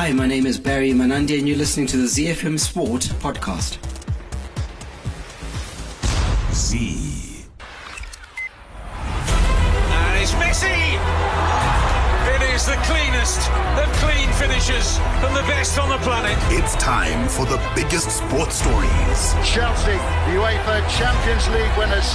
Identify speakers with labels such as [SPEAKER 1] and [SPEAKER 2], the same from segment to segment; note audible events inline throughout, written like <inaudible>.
[SPEAKER 1] Hi, my name is Barry Manandi, and you're listening to the ZFM Sport podcast.
[SPEAKER 2] Z.
[SPEAKER 3] And it's Messi! It is the cleanest of clean finishes and the best on the planet.
[SPEAKER 2] It's time for the biggest sports stories.
[SPEAKER 4] Chelsea, the UEFA Champions League winners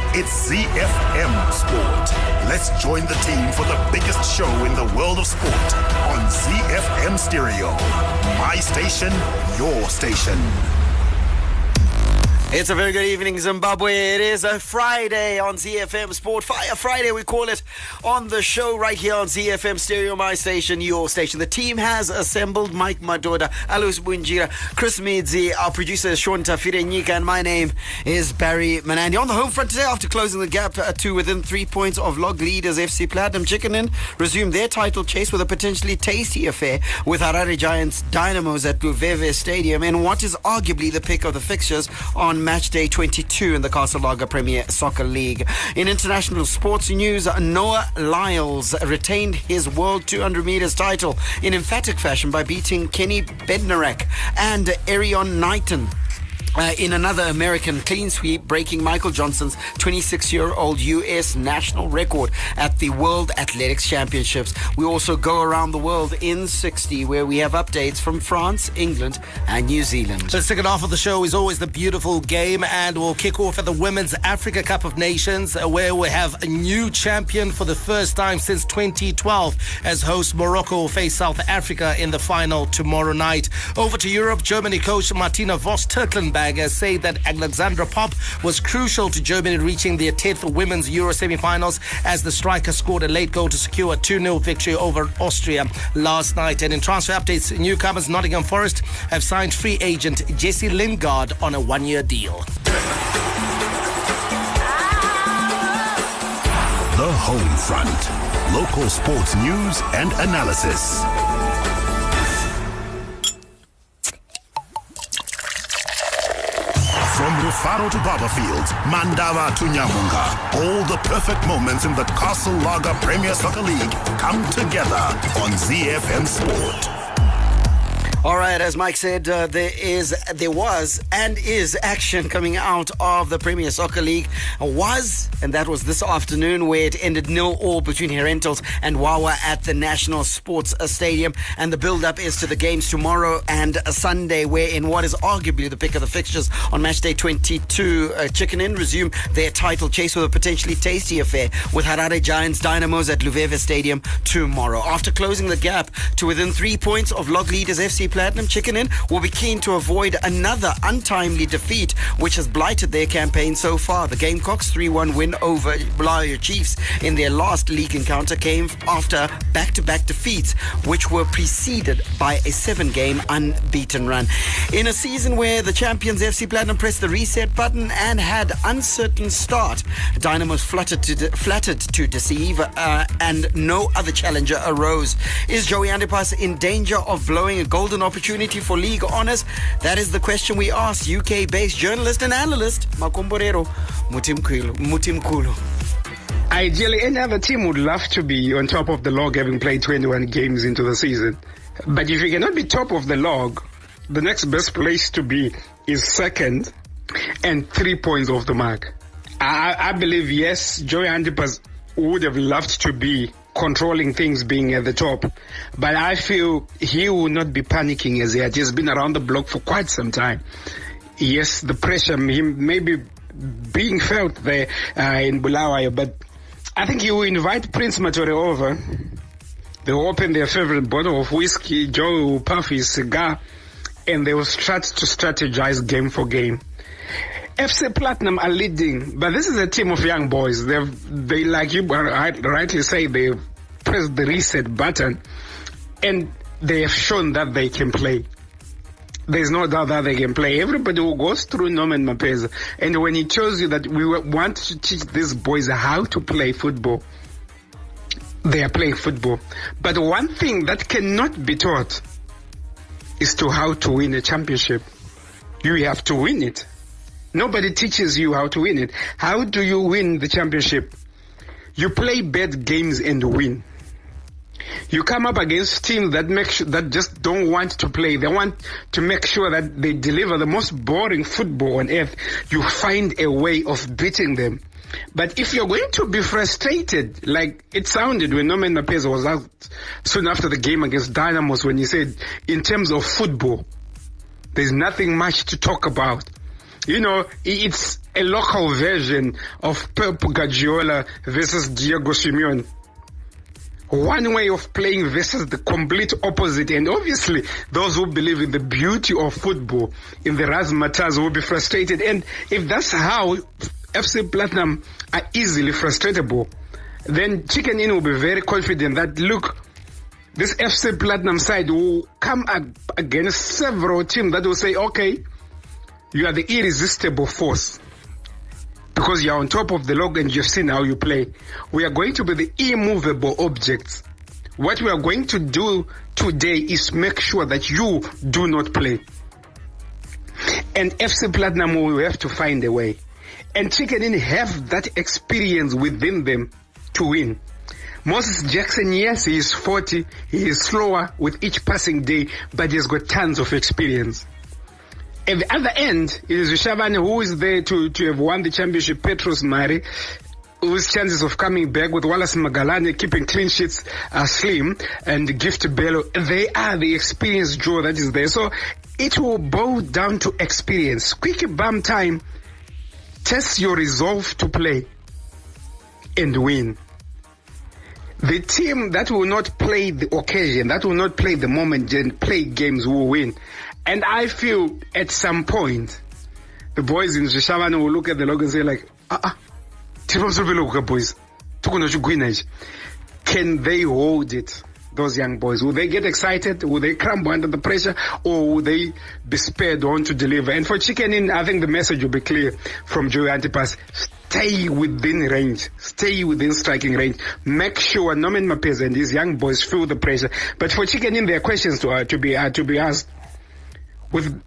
[SPEAKER 2] It's ZFM Sport. Let's join the team for the biggest show in the world of sport on ZFM Stereo. My station, your station.
[SPEAKER 5] It's a very good evening, Zimbabwe. It is a Friday on ZFM Sport. Fire Friday, we call it on the show right here on ZFM Stereo, my station, your station. The team has assembled Mike Madoda, Alois Bunjira, Chris Midzi, our producer Sean Tafirenyika, and my name is Barry Manandi. On the home front today, after closing the gap uh, to within three points of log leaders FC Platinum Chicken Inn, resumed their title chase with a potentially tasty affair with Harare Giants Dynamos at Luveve Stadium in what is arguably the pick of the fixtures on match day 22 in the Castle Lager Premier Soccer League. In international sports news, Noah Lyles retained his World 200 meters title in emphatic fashion by beating Kenny Bednarek and Erriyon Knighton. Uh, in another American clean sweep, breaking Michael Johnson's 26 year old U.S. national record at the World Athletics Championships. We also go around the world in 60, where we have updates from France, England, and New Zealand.
[SPEAKER 6] The second half of the show is always the beautiful game, and we'll kick off at the Women's Africa Cup of Nations, uh, where we have a new champion for the first time since 2012 as host Morocco face South Africa in the final tomorrow night. Over to Europe, Germany coach Martina Voss Tecklenburg say that Alexandra Popp was crucial to Germany reaching their 10th Women's Euro semi-finals as the striker scored a late goal to secure a 2-0 victory over Austria last night. And in transfer updates, newcomers Nottingham Forest have signed free agent Jesse Lingard on a one-year deal.
[SPEAKER 2] The Home Front. Local sports news and analysis. From to to Barbourfields, Mandava to Nyamunga, all the perfect moments in the Castle Lager Premier Soccer League come together on ZFM Sport.
[SPEAKER 5] All right, as Mike said, uh, there is, there was, and is action coming out of the Premier Soccer League. Was, and that was this afternoon, where it ended nil all between Herentals and WhaWha at the National Sports Stadium. And the build-up is to the games tomorrow and Sunday, where in what is arguably the pick of the fixtures on match day 22, uh, Chicken Inn resume their title chase with a potentially tasty affair with Harare Giants Dynamos at Luveve Stadium tomorrow. After closing the gap to within three points of log leaders FC Platinum Chicken Inn will be keen to avoid another untimely defeat, which has blighted their campaign so far. The Gamecocks' 3 1 win over Bulawayo Chiefs in their last league encounter came after back to back defeats, which were preceded by a seven game unbeaten run. In a season where the champions FC Platinum pressed the reset button and had uncertain start, Dynamos fluttered to, de- flattered to deceive uh, and no other challenger arose. Is Joey Antipas in danger of blowing a golden opportunity for league honours? That is the question we asked UK-based journalist and analyst Makomborero. Mutimkulu.
[SPEAKER 7] Ideally, any other team would love to be on top of the log having played 21 games into the season. But if you cannot be top of the log, the next best place to be is second and three points off the mark. I, I believe, yes, Joey Antipas would have loved to be controlling things being at the top. But I feel he will not be panicking as he has just been around the block for quite some time. Yes, the pressure may be being felt there uh, in Bulawayo, but I think he will invite Prince Matore over. They will open their favorite bottle of whiskey, Joe will puff his cigar, and they will start to strategize game for game. FC Platinum are leading, but this is a team of young boys. They've, they, like you rightly say, they pressed the reset button, and they have shown that they can play. there's no doubt that they can play. Everybody who goes through Norman Mapeza, and when he tells you that we want to teach these boys how to play football, they are playing football. But one thing that cannot be taught is to how to win a championship. You have to win it. Nobody teaches you how to win it. How do you win the championship? You play bad games and win. You come up against teams that make sure, that just don't want to play. They want to make sure that they deliver the most boring football on earth. You find a way of beating them. But if you're going to be frustrated, like it sounded when Norman Mapeza was out soon after the game against Dynamos when he said, in terms of football, there's nothing much to talk about. You know, it's a local version of Pep Guardiola versus Diego Simeone one way of playing versus the complete opposite. And obviously, those who believe in the beauty of football, in the razzmatazz, will be frustrated. And if that's how FC Platinum are easily frustratable, then Chicken Inn will be very confident that, look, this FC Platinum side will come up against several teams that will say, okay, you are the irresistible force because you're on top of the log and you've seen how you play. We are going to be the immovable objects. What we are going to do today is make sure that you do not play. And FC Platinum will have to find a way. And Chicken Inn have that experience within them to win. Moses Jackson, yes, he is 40. He is slower with each passing day, but he's got tons of experience. At the other end is Shabane, who is there to, to have won the championship, Petros Mari, whose chances of coming back with Wallace Magalani keeping clean sheets are slim and Gift Bello. They are the experienced draw that is there. So it will boil down to experience. Quick bum time. Test your resolve to play and win. The team that will not play the occasion, that will not play the moment and play games will win. And I feel at some point, the boys in Zvishavane will look at the log and say like, ah, ah, boys, can they hold it? Those young boys, will they get excited? Will they crumble under the pressure or will they be spared on to deliver? And for Chicken Inn, I think the message will be clear from Joey Antipas. Stay within range. Stay within striking range. Make sure Norman Mapeza and these young boys feel the pressure. But for Chicken Inn, there are questions to, uh, to be, uh, to be asked. With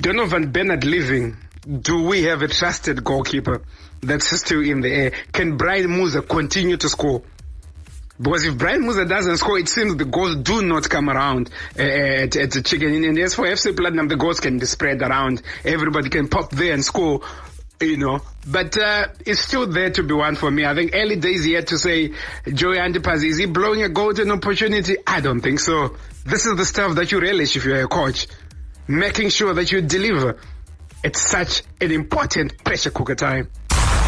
[SPEAKER 7] Donovan Bernard leaving, do we have a trusted goalkeeper that's still in the air? Can Brian Musa continue to score? Because if Brian Musa doesn't score, it seems the goals do not come around uh, at, at the chicken. And as for FC Platinum, the goals can be spread around. Everybody can pop there and score, you know. But uh, it's still there to be won for me. I think early days yet to say, Joey Antipas, is he blowing a golden opportunity? I don't think so. This is the stuff that you relish if you're a coach making sure that you deliver at such an important pressure cooker time.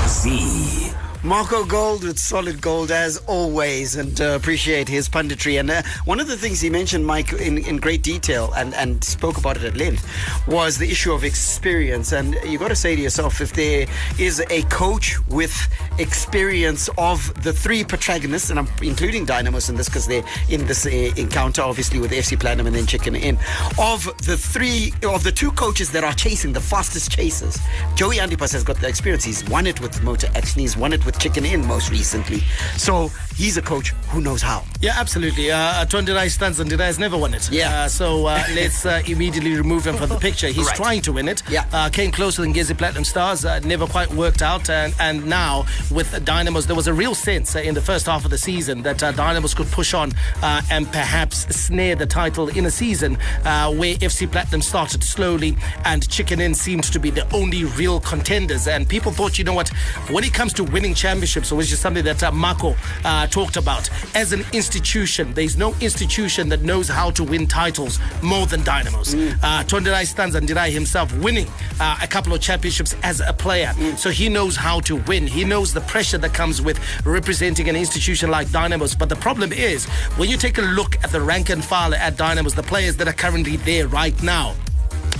[SPEAKER 5] Z. Marco Gold with solid gold as always, and uh, appreciate his punditry. And uh, one of the things he mentioned, Mike, in, in great detail and, and spoke about it at length, was the issue of experience. And you've got to say to yourself, if there is a coach with experience of the three protagonists, and I'm including Dynamos in this because they're in this uh, encounter, obviously with FC Platinum and then Chicken Inn, of the three of the two coaches that are chasing the fastest chasers, Joey Antipas has got the experience. He's won it with Motor Action. He's won it with Chicken Inn most recently. So he's a coach who knows how.
[SPEAKER 6] Yeah, absolutely. Uh, Tondirai Stanzandira has never won it.
[SPEAKER 5] Yeah.
[SPEAKER 6] Uh, so uh, <laughs> let's uh, immediately remove him from the picture. He's
[SPEAKER 5] right.
[SPEAKER 6] trying to win it.
[SPEAKER 5] Yeah.
[SPEAKER 6] Uh, came closer than Ngezi Platinum Stars. Uh, never quite worked out. And, and now with Dynamos, there was a real sense uh, in the first half of the season that uh, Dynamos could push on uh, and perhaps snare the title in a season uh, where FC Platinum started slowly and Chicken Inn seemed to be the only real contenders. And people thought, you know what, when it comes to winning championships, so which is something that uh, Marco uh, talked about, as an institution, there's no institution that knows how to win titles more than Dynamos. Mm. Uh, Tondirai Stanzandirai himself winning uh, a couple of championships as a player. Mm. So he knows how to win. He knows the pressure that comes with representing an institution like Dynamos. But the problem is, when you take a look at the rank and file at Dynamos, the players that are currently there right now,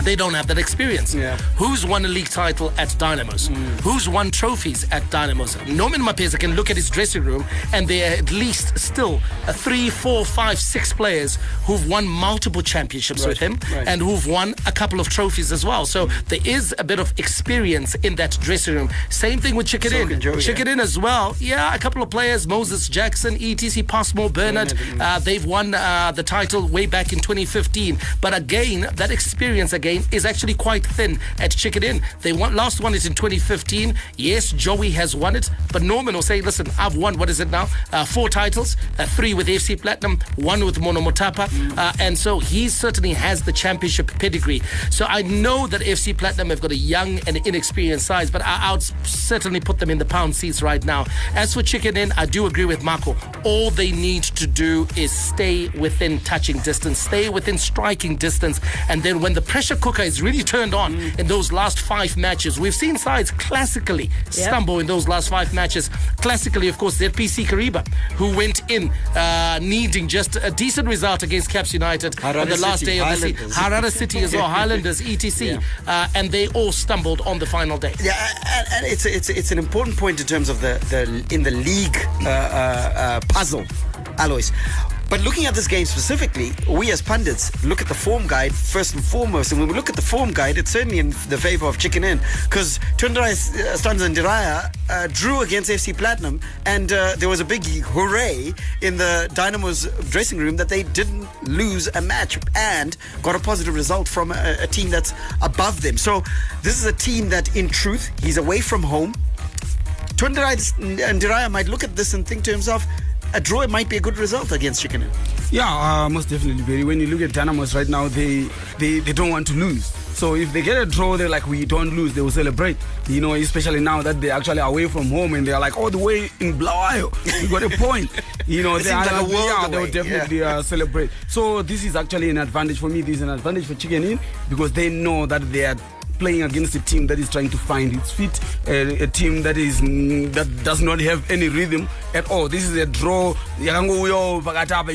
[SPEAKER 6] they don't have that experience.
[SPEAKER 5] Yeah.
[SPEAKER 6] Who's won a league title at Dynamos? Who's won trophies at Dynamos? Norman Mapeza can look at his dressing room and there are at least still uh, three, four, five, six players who've won multiple championships with him
[SPEAKER 5] right.
[SPEAKER 6] and who've won a couple of trophies as well. So there is a bit of experience in that dressing room. Same thing with Chicken
[SPEAKER 5] So
[SPEAKER 6] In.
[SPEAKER 5] can Joey,
[SPEAKER 6] In as well. Yeah, a couple of players, Moses Jackson, ETC Passmore, Bernard,
[SPEAKER 5] Bernard, mm.
[SPEAKER 6] uh, they've won uh, the title way back in 2015. But again, that experience again is actually quite thin at Chicken Inn. They won, last won it in 2015. Yes, Joey has won it, but Norman will say, listen, I've won, what is it now? Uh, four titles, uh, three with FC Platinum, one with Monomotapa. Uh, and so he certainly has the championship pedigree. So I know that FC Platinum have got a young and inexperienced size, but I, I would certainly put them in the pound seats right now. As for Chicken Inn, I do agree with Marco. All they need to do is stay within touching distance, stay within striking distance, and then when the pressure cooker is really turned on in those last five matches, we've seen sides classically stumble in those last five matches. Classically, of course, they're PC Kariba, who went in uh, needing just a decent result against Caps United on the last
[SPEAKER 5] City,
[SPEAKER 6] day of the season.
[SPEAKER 5] Highlanders.
[SPEAKER 6] Harare City as well, <laughs> Highlanders, etc. Uh, and they all stumbled on the final day.
[SPEAKER 5] Yeah, and, and it's it's it's an important point in terms of the the in the league uh, uh, uh, puzzle, Alois. But looking at this game specifically, we as pundits look at the form guide first and foremost. And when we look at the form guide, it's certainly in the favor of Chicken Inn because Tonderai uh, and uh, drew against FC Platinum, and uh, there was a big hooray in the Dynamo's dressing room that they didn't lose a match and got a positive result from a, a team that's above them. So this is a team that, in truth, he's away from home. Tundarai and Diraya might look at this and think to himself, a draw might be a good result against Chicken.
[SPEAKER 8] Yeah, uh, most definitely, Barry. When you look at Dynamos right now, they, they they don't want to lose. So if they get a draw, they're like, we don't lose. They will celebrate. You know, especially now that they're actually away from home and they're like all the way in Bulawayo. You got a point. <laughs> You know, they are,
[SPEAKER 5] like
[SPEAKER 8] yeah, they will definitely uh, celebrate. So this is actually an advantage for me. This is an advantage for Chicken Inn because they know that they are playing against a team that is trying to find its feet, a, a team that is that does not have any rhythm at all. This is a draw. You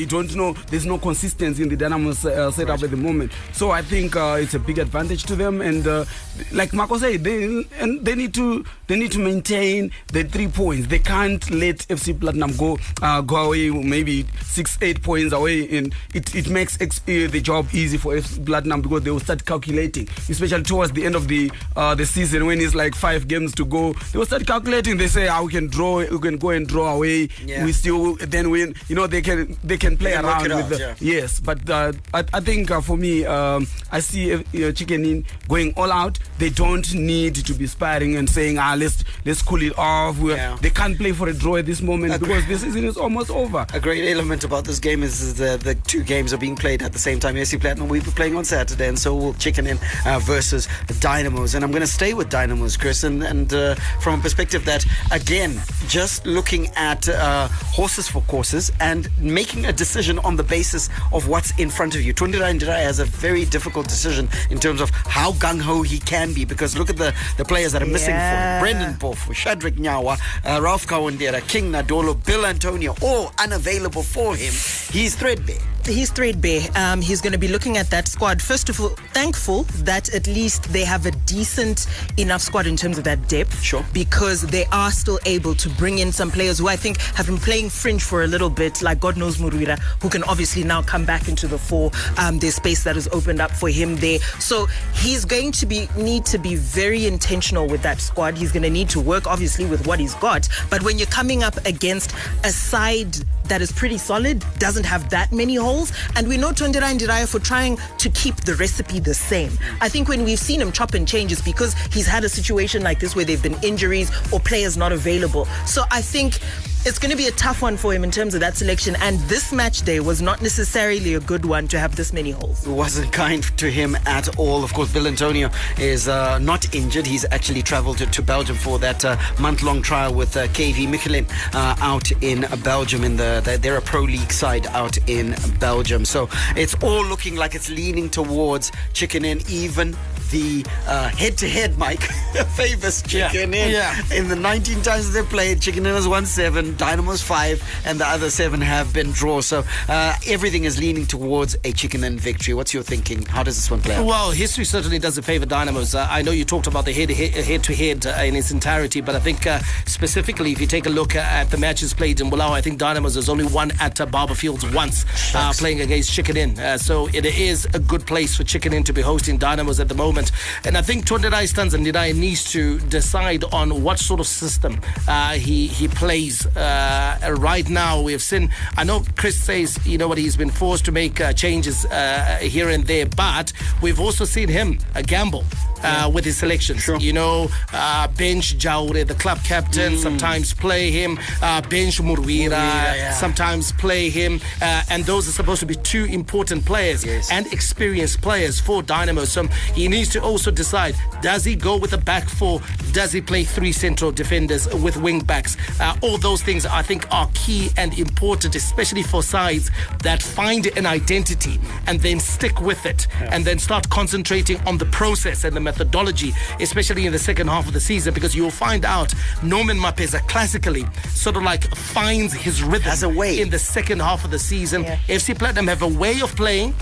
[SPEAKER 8] don't know. There's no consistency in the Dynamo uh, setup at the moment. So I think uh, it's a big advantage to them. And uh, like Marco said, they and they need to they need to maintain the three points. They can't let FC Platinum go uh, go away maybe six eight points away, and it it makes ex- uh, the job easy for FC Platinum because they will start calculating, especially towards the end of the uh, the season when it's like five games to go. They will start calculating. They say, "Ah, we can draw. We can go and draw away.
[SPEAKER 5] Yeah.
[SPEAKER 8] We still then win." You know, they can they can play
[SPEAKER 5] They can
[SPEAKER 8] around
[SPEAKER 5] it
[SPEAKER 8] with
[SPEAKER 5] out,
[SPEAKER 8] the
[SPEAKER 5] yeah.
[SPEAKER 8] yes. But uh, I, I think uh, for me, um, I see uh, Chicken going all out. They don't need to be sparring and saying, "Ah, let's let's cool it off."
[SPEAKER 5] Yeah.
[SPEAKER 8] They can't play for a draw at this moment
[SPEAKER 5] Agree.
[SPEAKER 8] because the season is almost over.
[SPEAKER 5] A great element about this game is the, the two games are being played at the same time. FC Platinum will be playing on Saturday, and so we'll Chicken Inn uh, versus the Dynamos. And I'm going to stay with Dynamos, Chris, and, and uh, from a perspective that, again, just looking at uh, horses for courses and making a decision on the basis of what's in front of you. Tonderai Ndiraya has a very difficult decision in terms of how gung ho he can be because look at the, the players that are missing for him. Brendan Pofu, Shadrick Nyawa, uh, Ralph Kawandera, King Nadolo, Bill Antonio, all unavailable for him. He's threadbare.
[SPEAKER 9] He's threadbare. Um, he's going to be looking at that squad. First of all, thankful that at least they have a decent enough squad in terms of that depth.
[SPEAKER 5] Sure.
[SPEAKER 9] Because they are still able to bring in some players who I think have been playing fringe for a little bit, like God knows Murwira, who can obviously now come back into the fore. Um, there's space that has opened up for him there. So he's going to be need to be very intentional with that squad. He's going to need to work obviously with what he's got. But when you're coming up against a side that is pretty solid, doesn't have that many holes. And we know Tonderai Ndiraya for trying to keep the recipe the same. I think when we've seen him chop and change, it's because he's had a situation like this where there have been injuries or players not available. So I think it's going to be a tough one for him in terms of that selection. And this match day was not necessarily a good one to have this many holes.
[SPEAKER 5] It wasn't kind to him at all. Of course, Bill Antonio is uh, not injured. He's actually traveled to, to Belgium for that uh, month long trial with uh, KV Mechelen uh, out in Belgium. In the, the they're a pro league side out in Belgium. So it's all looking like it's leaning towards Chicken Inn, even the uh, head-to-head, Mike, <laughs> favors Chicken
[SPEAKER 6] Yeah,
[SPEAKER 5] In.
[SPEAKER 6] yeah.
[SPEAKER 5] In the 19 times they've played, Chicken Inn has won seven, Dynamo's five, and the other seven have been draws. So uh, everything is leaning towards a Chicken Inn victory. What's your thinking? How does this one play out?
[SPEAKER 6] Well, history certainly doesn't favour Dynamos. Uh, I know you talked about the head head to head uh, in its entirety, but I think uh, specifically if you take a look at the matches played in Bulao, I think Dynamos has only won at uh, Barbourfields once, uh, playing against Chicken Inn. Uh, so it is a good place for Chicken Inn to be hosting Dynamos at the moment. And I think Tonderai stands and Nidai needs to decide on what sort of system uh, he he plays. Uh, right now, we've seen. I know Chris says you know what he's been forced to make uh, changes uh, here and there, but we've also seen him gamble. Uh, with his selections, you know, uh, bench Jaure, the club captain, sometimes play him, uh, bench Murwira,
[SPEAKER 5] yeah.
[SPEAKER 6] sometimes play him, uh, and those are supposed to be two important players
[SPEAKER 5] Yes.
[SPEAKER 6] and experienced players for Dynamo. So he needs to also decide: does he go with a back four? Does he play three central defenders with wing backs? Uh, all those things I think are key and important, especially for sides that find an identity and then stick with it, and then start concentrating on the process and the methodology, especially in the second half of the season, because you'll find out Norman Mapeza classically sort of like finds his rhythm
[SPEAKER 5] As a way.
[SPEAKER 6] in the second half of the season.
[SPEAKER 9] Yeah.
[SPEAKER 6] FC Platinum have a way of playing.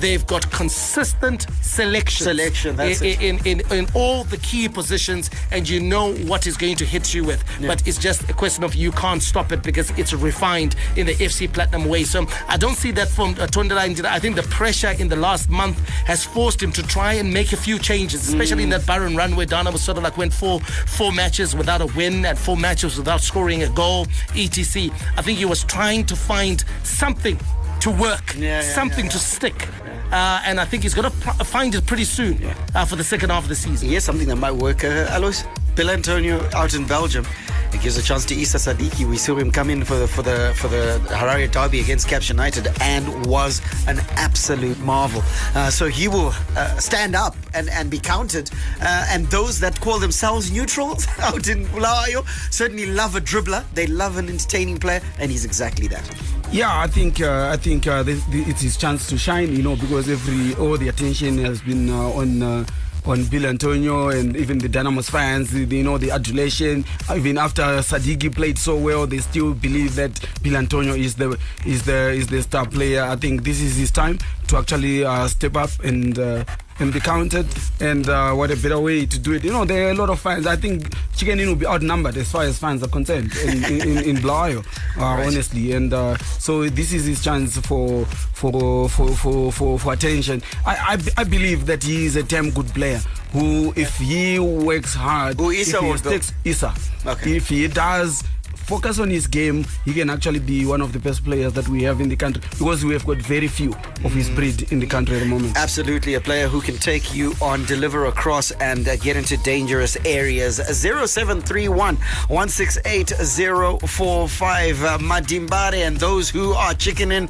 [SPEAKER 6] They've got consistent selection.
[SPEAKER 5] Selection,
[SPEAKER 6] in, in, in, in all the key positions, and you know what is going to hit you with. But it's just a question of you can't stop it because it's refined in the FC Platinum way. So I don't see that from uh, Tondela I think the pressure in the last month has forced him to try and make a few changes, especially in that barren run where Dana was sort of like went four four matches without a win and four matches without scoring a goal, etc. I think he was trying to find something to work,
[SPEAKER 5] Yeah, yeah,
[SPEAKER 6] something
[SPEAKER 5] yeah,
[SPEAKER 6] to stick. Uh, and I think he's going to pr- find it pretty soon uh, for the second half of the season.
[SPEAKER 5] Here's something that might work. Uh, Alois, Bill Antonio out in Belgium. It gives a chance to Issa Sadiki. We saw him come in for the for the for the Harare derby against Caps United and was an absolute marvel. Uh, so he will uh, stand up and, and be counted. Uh, and those that call themselves neutrals <laughs> out in Bulawayo certainly love a dribbler. They love an entertaining player, and he's exactly that.
[SPEAKER 8] Yeah, I think uh, I think uh, it's his chance to shine. You know, because every all the attention has been uh, on. On Bill Antonio and even the Dynamos fans, you know, the adulation. Even after Sadiki played so well, they still believe that Bill Antonio is the is the is the star player. I think this is his time to actually uh, step up and uh, and be counted. And uh, what a better way to do it. You know, there are a lot of fans. I think Chicken Inn will be outnumbered as far as fans are concerned in in, in, in Blayo, uh, honestly. And uh, so this is his chance for for for for for, for attention. I, I I believe that he is a damn good player. Who, if he works hard,
[SPEAKER 5] Who, Issa
[SPEAKER 8] if he sticks, Issa.
[SPEAKER 5] Okay.
[SPEAKER 8] If he does focus on his game, he can actually be one of the best players that we have in the country because we have got very few of his breed in the country at the moment.
[SPEAKER 5] Absolutely, a player who can take you on, deliver across, and uh, get into dangerous areas. 0731 168 045. Uh, Madimbare and those who are Chicken Inn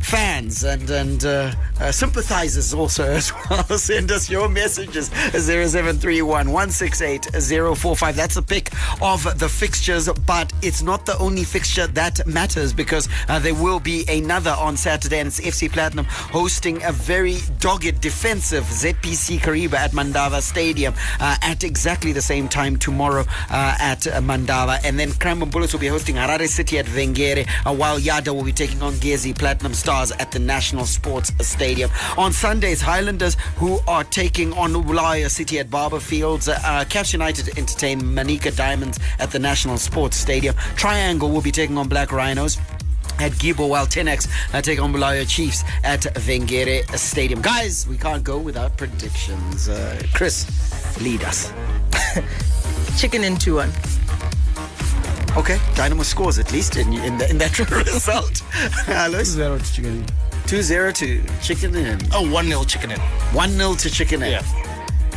[SPEAKER 5] fans and, and uh, uh, sympathizers also <laughs> as well. Send us your messages 0731 168 045. That's a pick of the fixtures, but it's not the only fixture that matters because uh, there will be another on Saturday, and it's FC Platinum hosting a very dogged defensive ZPC Kariba at Mandava Stadium uh, at exactly the same time tomorrow uh, at Mandava. And then Cranbourne Bullets will be hosting Harare City at Vengere, uh, while Yadah will be taking on Ngezi Platinum Stars at the National Sports Stadium. On Sundays, Highlanders who are taking on Ulaya City at Barbourfields. Uh, Caps United entertain Manica Diamonds at the National Sports Stadium. Triangle will be taking on Black Rhinos at Gibbo, while Tenax uh, take on Bulawayo Chiefs at Vengere Stadium. Guys, we can't go without predictions. Uh, Chris, lead us. <laughs>
[SPEAKER 9] Chicken Inn 2 1.
[SPEAKER 5] Okay, Dynamo scores at least in, in, the, in that <laughs> result. Hello?
[SPEAKER 8] 0 to Chicken Inn.
[SPEAKER 5] 2 0 to Chicken Inn.
[SPEAKER 6] Oh, 1 0 Chicken Inn.
[SPEAKER 5] 1 0 to Chicken Inn.
[SPEAKER 6] Yeah.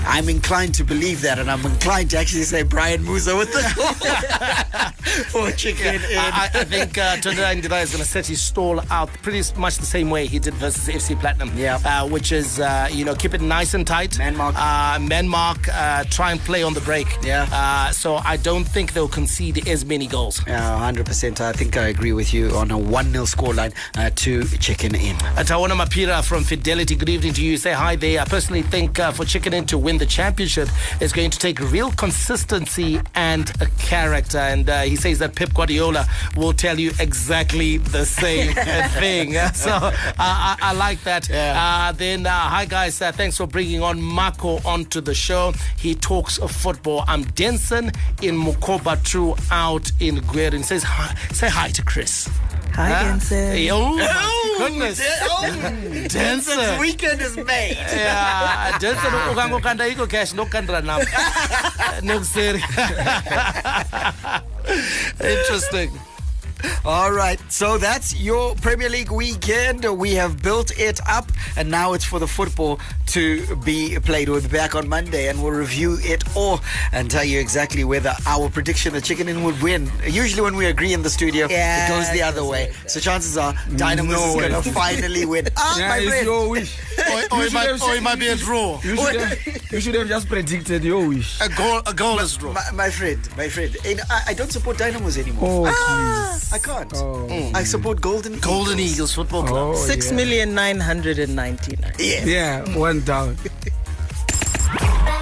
[SPEAKER 5] I'm inclined to believe that, and I'm inclined to actually say Brian Musa with the goal for Chicken Inn.
[SPEAKER 6] I, I think uh, Tondela Ndida is going to set his stall out pretty much the same way he did versus FC Platinum.
[SPEAKER 5] Yeah.
[SPEAKER 6] Uh, which is, uh, you know, keep it nice and tight.
[SPEAKER 5] Man mark.
[SPEAKER 6] Uh, man mark. Uh, try and play on the break.
[SPEAKER 5] Yeah.
[SPEAKER 6] Uh, so I don't think they'll concede as many goals.
[SPEAKER 5] Yeah, 100%. I think I agree with you on a 1 0 scoreline uh, to Chicken.
[SPEAKER 6] Uh, Tawana Mapira from Fidelity, good evening to you. Say hi there. I personally think uh, for Chicken Inn to win win the championship is going to take real consistency and a character. And uh, he says that Pep Guardiola will tell you exactly the same <laughs> thing. <laughs> So uh, I, I, like that.
[SPEAKER 5] Yeah.
[SPEAKER 6] Uh, then, uh, hi guys, uh, thanks for bringing on Marco onto the show. He talks of football. I'm Denson in Mukoba True out in Gweru. Says hi, say hi to Chris.
[SPEAKER 9] Hi, Denson.
[SPEAKER 6] Oh, my goodness.
[SPEAKER 5] Denson's oh. weekend is made.
[SPEAKER 6] Yeah, Denson ah. ukangokanda iko cash nokukandira nam. <laughs> Nokuseri. <laughs> Interesting.
[SPEAKER 5] All right, so that's your Premier League weekend. We have built it up, and now it's for the football to be played. We'll be back on Monday and we'll review it all and tell you exactly whether our prediction that Chicken Inn would win. Usually, when we agree in the studio,
[SPEAKER 9] Yeah,
[SPEAKER 5] it goes the other way. So chances are Dynamo
[SPEAKER 8] No
[SPEAKER 5] is going to finally win. Ah,
[SPEAKER 8] Yeah,
[SPEAKER 5] my
[SPEAKER 8] it's
[SPEAKER 5] friend.
[SPEAKER 8] your wish. <laughs>
[SPEAKER 6] Or, or, it might, or it might be a draw.
[SPEAKER 8] You should, have, you should have just predicted your wish.
[SPEAKER 6] A goal, a goalless draw.
[SPEAKER 5] My, my friend, my friend, and I, I don't support Dynamos anymore.
[SPEAKER 8] Oh,
[SPEAKER 5] Ah, I can't. Oh. Mm. I support Golden
[SPEAKER 6] Golden Eagles Football Club.
[SPEAKER 8] Oh,
[SPEAKER 9] Six
[SPEAKER 8] yeah.
[SPEAKER 9] million nine hundred and ninety-nine.
[SPEAKER 5] Yeah.
[SPEAKER 8] Yeah, one down.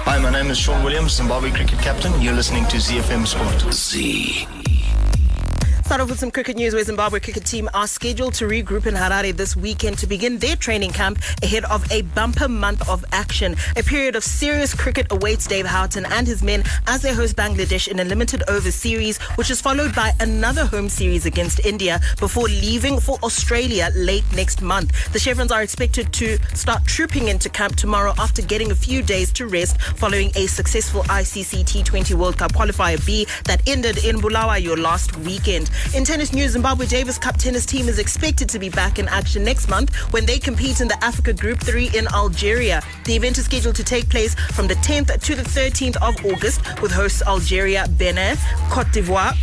[SPEAKER 10] Hi, my name is Sean Williams, Zimbabwe cricket captain. You're listening to ZFM Sport.
[SPEAKER 1] Z.
[SPEAKER 9] Start off with some cricket news where Zimbabwe cricket team are scheduled to regroup in Harare this weekend to begin their training camp ahead of a bumper month of action. A period of serious cricket awaits Dave Houghton and his men as they host Bangladesh in a limited over series, which is followed by another home series against India before leaving for Australia late next month. The Chevrons are expected to start trooping into camp tomorrow after getting a few days to rest following a successful ICC T20 World Cup qualifier B that ended in Bulawayo last weekend. In tennis news, Zimbabwe Davis Cup tennis team is expected to be back in action next month when they compete in the Africa Group 3 in Algeria. The event is scheduled to take place from the 10th to the 13th of August with hosts Algeria, Benin, Cote d'Ivoire,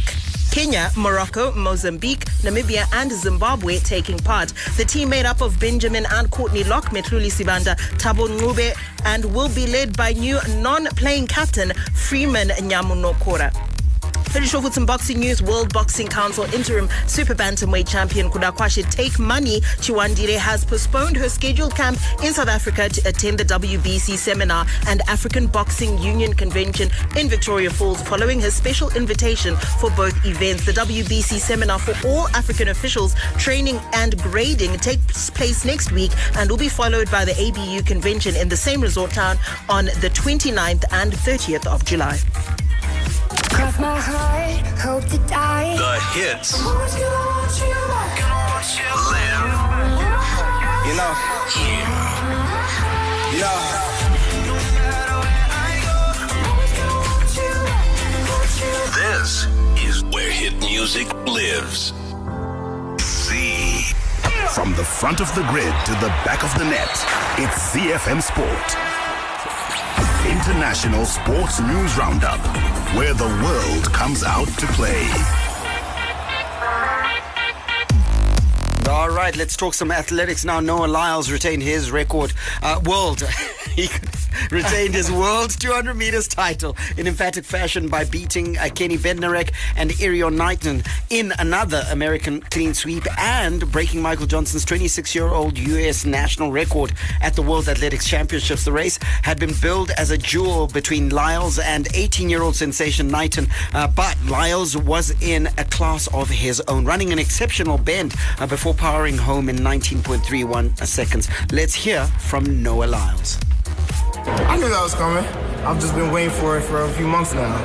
[SPEAKER 9] Kenya, Morocco, Mozambique, Namibia, and Zimbabwe taking part. The team made up of Benjamin and Courtney Locke, Metluli Sibanda, Tabo Ngube, and will be led by new non-playing captain Freeman Nyamunokora. Finish off with some boxing news. World Boxing Council interim super bantamweight champion Kudakwashe Take Money Chiwandire has postponed her scheduled camp in South Africa to attend the WBC seminar and African Boxing Union convention in Victoria Falls following her special invitation for both events. The WBC seminar for all African officials training and grading takes place next week and will be followed by the ABU convention in the same resort town on the 29th and 30th of July.
[SPEAKER 11] The hits.
[SPEAKER 12] Want you, want you, want you.
[SPEAKER 11] Live.
[SPEAKER 12] You know.
[SPEAKER 11] Yeah. This is where hit music lives. Z.
[SPEAKER 2] From the front of the grid to the back of the net, it's ZFM Sport. International Sports News Roundup, where the world comes out to play.
[SPEAKER 5] All right, let's talk some athletics now. Noah Lyles retained his record, uh, world. <laughs> he retained his world 200 meters title in emphatic fashion by beating uh, Kenny Bednarek and Erriyon Knighton in another American clean sweep and breaking Michael Johnson's 26-year-old U.S. national record at the World Athletics Championships. The race had been billed as a duel between Lyles and 18-year-old sensation Knighton, uh, but Lyles was in a class of his own, running an exceptional bend uh, before powering home in 19.31 seconds. Let's hear from Noah Lyles.
[SPEAKER 13] I knew that was coming. I've just been waiting for it for a few months now.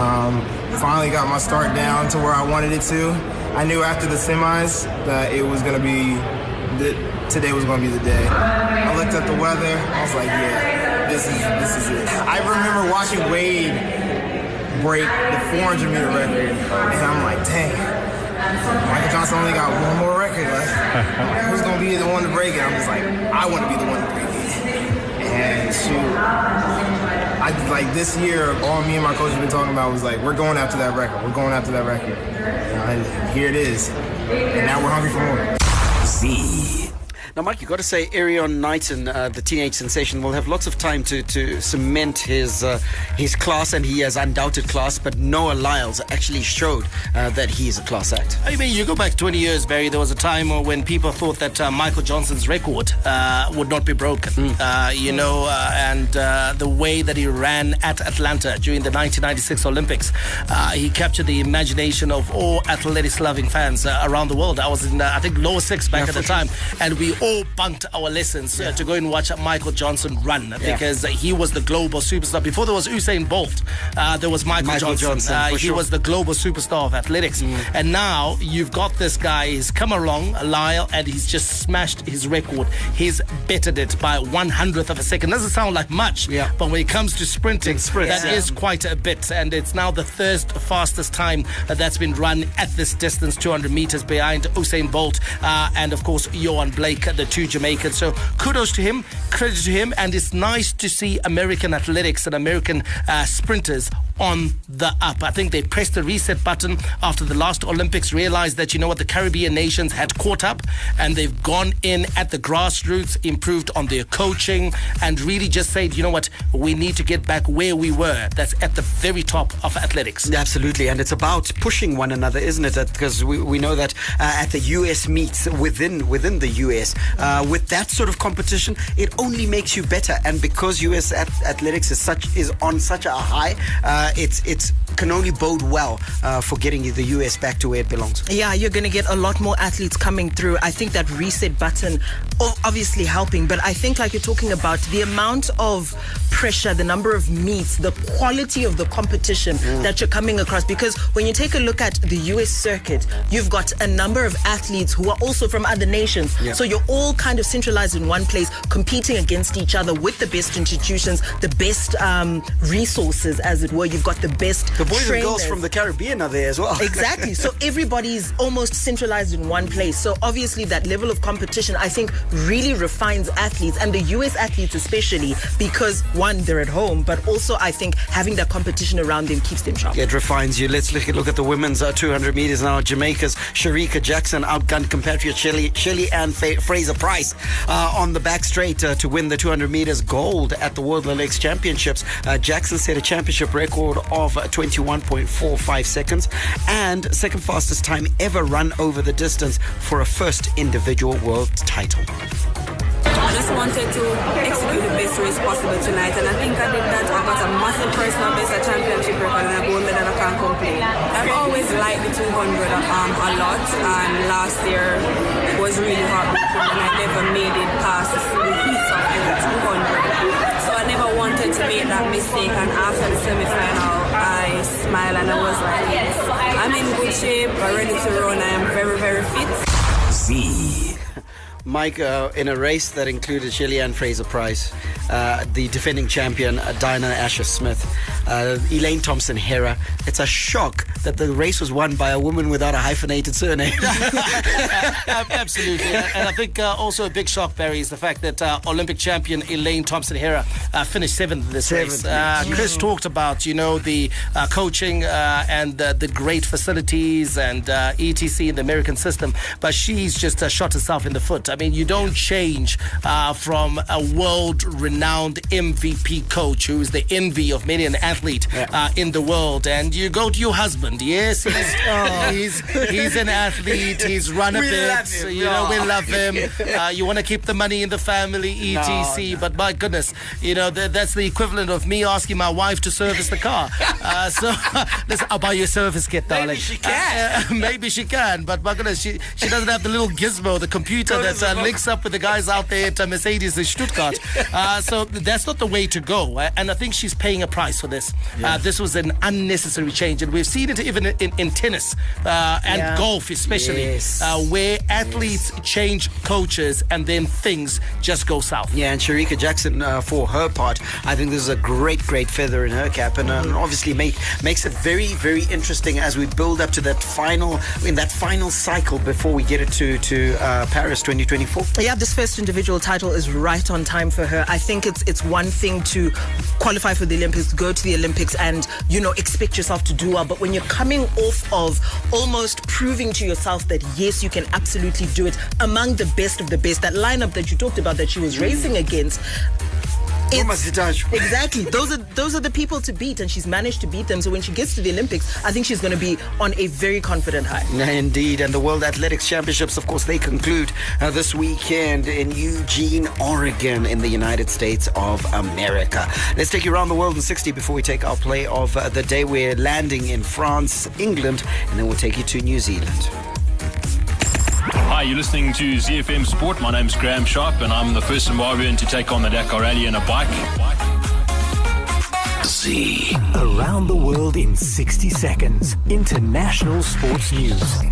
[SPEAKER 13] Um, finally got my start down to where I wanted it to. I knew after the semis that it was gonna be, the, today was gonna be the day. I looked at the weather. I was like, yeah, this is this is it. I remember watching Wayde break the 400 meter record, and I'm like, dang. Michael Johnson only got one more record left. <laughs> Who's gonna be the one to break it? I'm just like, I want to be the one to break it. And shoot, I like this year. All me and my coach have been talking about was like, we're going after that record. We're going after that record. And here it is. And now we're hungry for more.
[SPEAKER 2] Z.
[SPEAKER 5] Now, Mike, you've got to say, Erriyon Knighton, uh, the teenage sensation, will have lots of time to, to cement his uh, his class, and he has undoubted class. But Noah Lyles actually showed uh, that he is a class act.
[SPEAKER 6] I mean, you go back 20 years, Barry. There was a time when people thought that uh, Michael Johnson's record uh, would not be broken.
[SPEAKER 5] Mm.
[SPEAKER 6] Uh, you know, uh, and uh, the way that he ran at Atlanta during the 1996 Olympics, uh, he captured the imagination of all athletics-loving fans uh, around the world. I was in, uh, I think, lower six back
[SPEAKER 5] Yeah,
[SPEAKER 6] at the
[SPEAKER 5] sure.
[SPEAKER 6] time, and we all bunked our lessons uh, to go and watch Michael Johnson run
[SPEAKER 5] Yeah.
[SPEAKER 6] because he was the global superstar. Before there was Usain Bolt, uh, there was Michael,
[SPEAKER 5] Michael
[SPEAKER 6] Johnson.
[SPEAKER 5] Johnson,
[SPEAKER 6] Uh, he
[SPEAKER 5] sure.
[SPEAKER 6] was the global superstar of athletics. And now you've got this guy, he's come along, Lyle, and he's just smashed his record. He's bettered it by one hundredth of a second. Doesn't sound like much,
[SPEAKER 5] Yeah.
[SPEAKER 6] but when it comes to sprinting,
[SPEAKER 5] sprints,
[SPEAKER 6] that is
[SPEAKER 5] yeah.
[SPEAKER 6] quite a bit. And it's now the third fastest time that's been run at this distance, 200 meters behind Usain Bolt uh, and, of course, Yohan Blake, the two Jamaicans. So kudos to him, credit to him, and it's nice to see American athletics and American uh, sprinters on the up. I think they pressed the reset button after the last Olympics, realized that, you know what, the Caribbean nations had caught up and they've gone in at the grassroots, improved on their coaching, and really just said, you know what, we need to get back where we were. That's at the very top of athletics.
[SPEAKER 5] Absolutely, and it's about pushing one another, isn't it? Because we, we know that uh, at the US meets within within the US, uh, with that sort of competition, it only makes you better. And because US ath- athletics is such is on such a high, uh, it's it's can only bode well uh, for getting the US back to where it belongs.
[SPEAKER 9] Yeah, you're going to get a lot more athletes coming through. I think that reset button obviously helping, but I think like you're talking about the amount of pressure, the number of meets, the quality of the competition that you're coming across. Because when you take a look at the US circuit, you've got a number of athletes who are also from other nations.
[SPEAKER 5] Yeah.
[SPEAKER 9] So you're all kind of centralized in one place, competing against each other with the best institutions, the best um, resources, as it were. You've got the best
[SPEAKER 5] The boys and girls from the Caribbean are there as well. <laughs>
[SPEAKER 9] Exactly. So everybody's almost centralized in one place. So obviously that level of competition, I think, really refines athletes and the US athletes especially because one, they're at home, but also I think having that competition around them keeps them sharp.
[SPEAKER 5] It refines you. Let's look at, look at the women's uh, 200 meters now. Jamaica's Shericka Jackson outgunned compatriot Shelly, Shelly Ann Fa- Fraser Pryce uh, on the back straight uh, to win the 200 meters gold at the World Athletics Championships. Uh, Jackson set a championship record of uh, 21.45 seconds and second fastest time ever run over the distance for a first individual world title.
[SPEAKER 14] I just wanted to execute the best race possible tonight, and I think I did that. I got a massive personal best, a championship record, and a gold medal. I can't complain. I've always liked the 200 um, a lot, and last year was really heartbreaking, and I never made it past the heat of the 200. Make that mistake, and after the semi-final, I smiled and I was like, yes, I'm in good shape, I'm ready to run, I am very, very fit.
[SPEAKER 5] Z. Mike, uh, in a race that included Shelly Ann Fraser Pryce, uh, the defending champion uh, Dina Asher Smith, uh, Elaine Thompson Herah, it's a shock that the race was won by a woman without a hyphenated surname. <laughs>
[SPEAKER 6] Ab- Absolutely. And I think uh, also a big shock, Barry, is the fact that uh, Olympic champion Elaine Thompson Herah uh, finished seventh in this race.
[SPEAKER 5] Seventh,
[SPEAKER 6] Uh,
[SPEAKER 5] yes.
[SPEAKER 6] Chris talked about, you know, the uh, coaching uh, and the great facilities and uh, ETC in the American system, but she's just uh, shot herself in the foot. I mean, you don't change uh, from a world renowned MVP coach who is the envy of many an athlete uh, in the world, and you go to your husband. Yes, he's, <laughs> <laughs> he's, he's an athlete, he's run a
[SPEAKER 5] We
[SPEAKER 6] bit,
[SPEAKER 5] love him.
[SPEAKER 6] you know, we
[SPEAKER 5] Oh.
[SPEAKER 6] love him. <laughs> Uh, you want to keep the money in the family, etc. But my goodness, you know, that, that's the equivalent of me asking my wife to service the car. Uh, so, listen, I'll buy you a service kit, darling. Maybe she can. maybe she can, but my goodness, she, she doesn't have the little gizmo, the computer that uh, links up with the guys out there at uh, Mercedes in Stuttgart. <laughs> Uh, so that's not the way to go. Uh, and I think she's paying a price for this. Uh, this was an unnecessary change. And we've seen it even in, in tennis uh, and
[SPEAKER 5] Yeah.
[SPEAKER 6] golf, especially,
[SPEAKER 5] Yes.
[SPEAKER 6] uh, where athletes change coaches and then things just go south.
[SPEAKER 5] Yeah, and Shericka Jackson, uh, for her part, I think this is a great, great feather in her cap, and uh, obviously make, makes it very, very interesting as we build up to that final, in that final cycle before we get it to to uh, Paris 2024. 2024?
[SPEAKER 9] Yeah, this first individual title is right on time for her. I think it's it's one thing to qualify for the Olympics, go to the Olympics, and you know expect yourself to do well. But when you're coming off of almost proving to yourself that yes, you can absolutely do it among the best of the best, that lineup that you talked about that she was racing against. <laughs> Exactly. Those are those are the people to beat, and she's managed to beat them. So when she gets to the Olympics, I think she's going to be on a very confident high.
[SPEAKER 5] Indeed, and the World Athletics Championships, of course, they conclude uh, this weekend in Eugene, Oregon, in the United States of America. Let's take you around the world in 60 before we take our play of uh, the day. We're landing in France, England, and then we'll take you to New Zealand.
[SPEAKER 15] Hi, you're listening to ZFM Sport. My name's Graham Sharp, and I'm the first Zimbabwean to take on the Dakar Rally in a bike.
[SPEAKER 11] Z.
[SPEAKER 16] Around the world in 60 seconds. International sports news.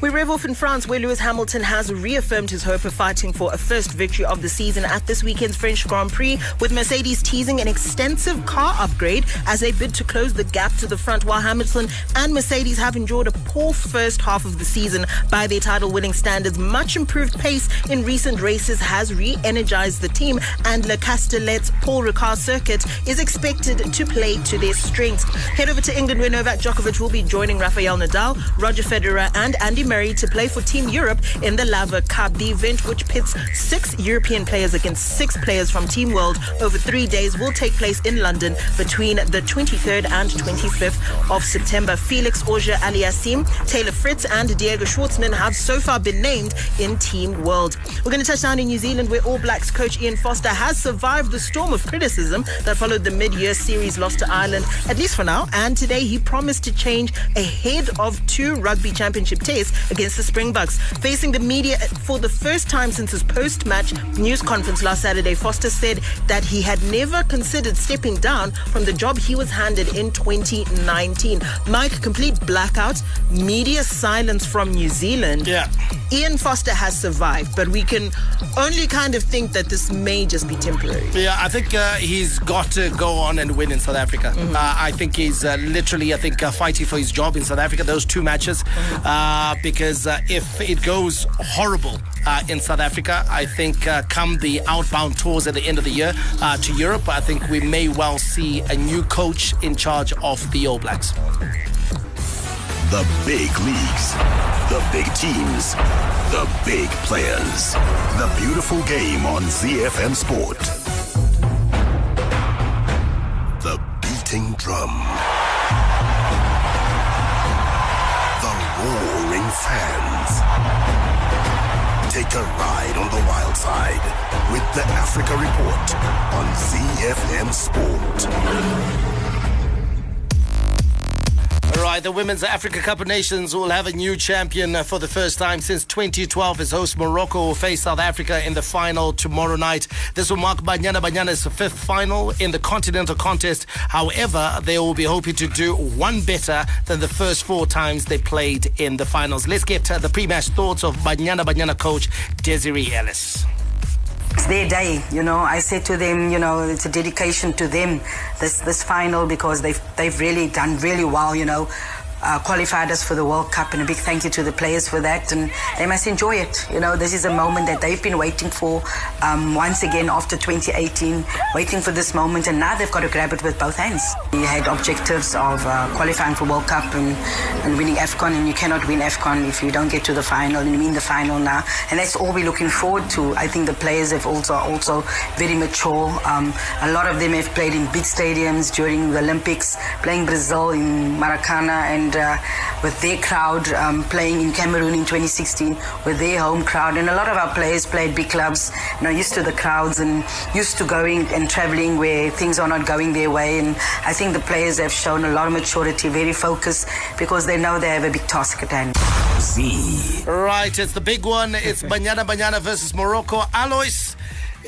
[SPEAKER 9] We rev off in France, where Lewis Hamilton has reaffirmed his hope of fighting for a first victory of the season at this weekend's French Grand Prix, with Mercedes teasing an extensive car upgrade as they bid to close the gap to the front, while Hamilton and Mercedes have enjoyed a poor first half of the season by their title winning standards. Much improved pace in recent races has re energized the team, and Le Castellet's Paul Ricard circuit is expected to play to their strengths. Head over to England, where Novak Djokovic will be joining Rafael Nadal, Roger Federer, and Andy Murray to play for Team Europe in the Laver Cup, the event which pits six European players against six players from Team World over three days will take place in London between the 23rd and 25th of September. Felix Auger Aliassime, Taylor Fritz, and Diego Schwartzman have so far been named in Team World. We're going to touch down in New Zealand, where All Blacks coach Ian Foster has survived the storm of criticism that followed the mid-year series loss to Ireland, at least for now. And today he promised to change ahead of two rugby championship tests against the Springboks. Facing the media for the first time since his post match news conference last Saturday, Foster said that he had never considered stepping down from the job he was handed in 2019. Mike, complete blackout, media silence from New Zealand.
[SPEAKER 6] Yeah.
[SPEAKER 9] Ian Foster has survived, but we can only kind of think that this may just be temporary.
[SPEAKER 6] Yeah, I think uh, he's got to go on and win in South Africa.
[SPEAKER 9] Mm-hmm.
[SPEAKER 6] Uh, I think he's uh, literally, I think, uh, fighting for his job in South Africa. Those two matches,
[SPEAKER 9] Mm-hmm.
[SPEAKER 6] uh, because uh, if it goes horrible uh, in South Africa, I think uh, come the outbound tours at the end of the year uh, to Europe, I think we may well see a new coach in charge of the All Blacks.
[SPEAKER 2] The big leagues, the big teams, the big players. The beautiful game on ZFM Sport. Drum. The roaring fans. Take a ride on the wild side with the Africa Report on ZFM Sport.
[SPEAKER 6] Right, the Women's Africa Cup of Nations will have a new champion uh, for the first time since 2012 as host Morocco will face South Africa in the final tomorrow night. This will mark Banyana Banyana's fifth final in the continental contest. However, they will be hoping to do one better than the first four times they played in the finals. Let's get uh, the pre-match thoughts of Banyana Banyana coach Desiree Ellis.
[SPEAKER 17] It's their day, you know. I said to them, you know, it's a dedication to them, this this final, because they've they've really done really well, you know. Uh, qualified us for the World Cup, and a big thank you to the players for that. And they must enjoy it. You know, this is a moment that they've been waiting for. Um, once again, after 2018, waiting for this moment, and now they've got to grab it with both hands. We had objectives of uh, qualifying for World Cup and, and winning AFCON, and you cannot win AFCON if you don't get to the final. And you win the final now, and that's all we're looking forward to. I think the players have also also very mature. Um, a lot of them have played in big stadiums during the Olympics, playing Brazil in Maracana, and uh, with their crowd um, playing in Cameroon in 2016 with their home crowd. And a lot of our players played big clubs, you know, used to the crowds and used to going and traveling where things are not going their way. And I think the players have shown a lot of maturity, very focused, because they know they have a big task at hand.
[SPEAKER 6] Z. Right, it's the big one. It's Banyana Banyana versus Morocco. Alois.